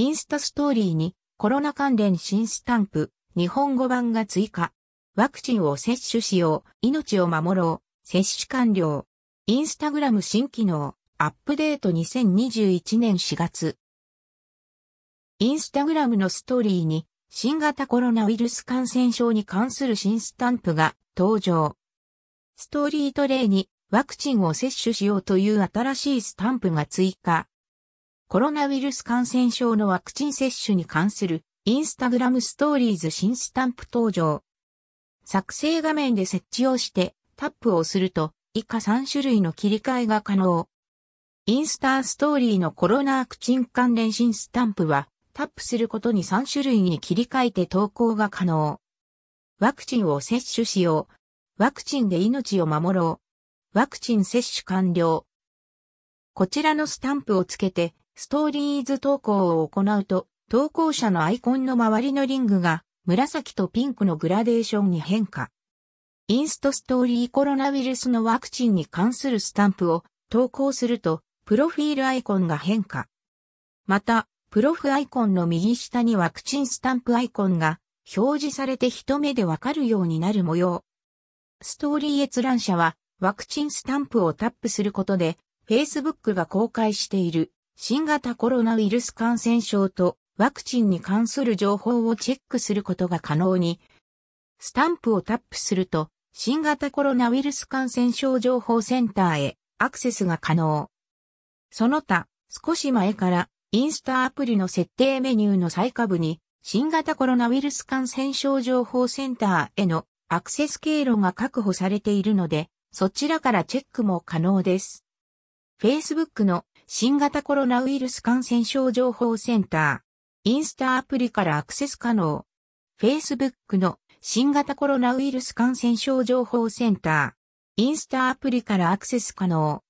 インスタストーリーにコロナ関連新スタンプ、日本語版が追加。ワクチンを接種しよう、命を守ろう、接種完了。インスタグラム新機能、アップデート2021年4月。インスタグラムのストーリーに新型コロナウイルス感染症に関する新スタンプが登場。ストーリートレイにワクチンを接種しようという新しいスタンプが追加。コロナウイルス感染症のワクチン接種に関するインスタグラムストーリーズ新スタンプ登場。作成画面で設置をしてタップをすると以下3種類の切り替えが可能。インスタストーリーのコロナワクチン関連新スタンプはタップすることに3種類に切り替えて投稿が可能。ワクチンを接種しよう。ワクチンで命を守ろう。ワクチン接種完了。こちらのスタンプをつけてストーリーズ投稿を行うと、投稿者のアイコンの周りのリングが紫とピンクのグラデーションに変化。インストストーリーコロナウイルスのワクチンに関するスタンプを投稿すると、プロフィールアイコンが変化。また、プロフアイコンの右下にワクチンスタンプアイコンが表示されて一目でわかるようになる模様。ストーリー閲覧者はワクチンスタンプをタップすることで Facebook が公開している新型コロナウイルス感染症とワクチンに関する情報をチェックすることが可能に、スタンプをタップすると、新型コロナウイルス感染症情報センターへアクセスが可能。その他、少し前からインスタアプリの設定メニューの最下部に、新型コロナウイルス感染症情報センターへのアクセス経路が確保されているので、そちらからチェックも可能です。Facebook の新型コロナウイルス感染症情報センター、インスタアプリからアクセス可能。Facebook の新型コロナウイルス感染症情報センター、インスタアプリからアクセス可能。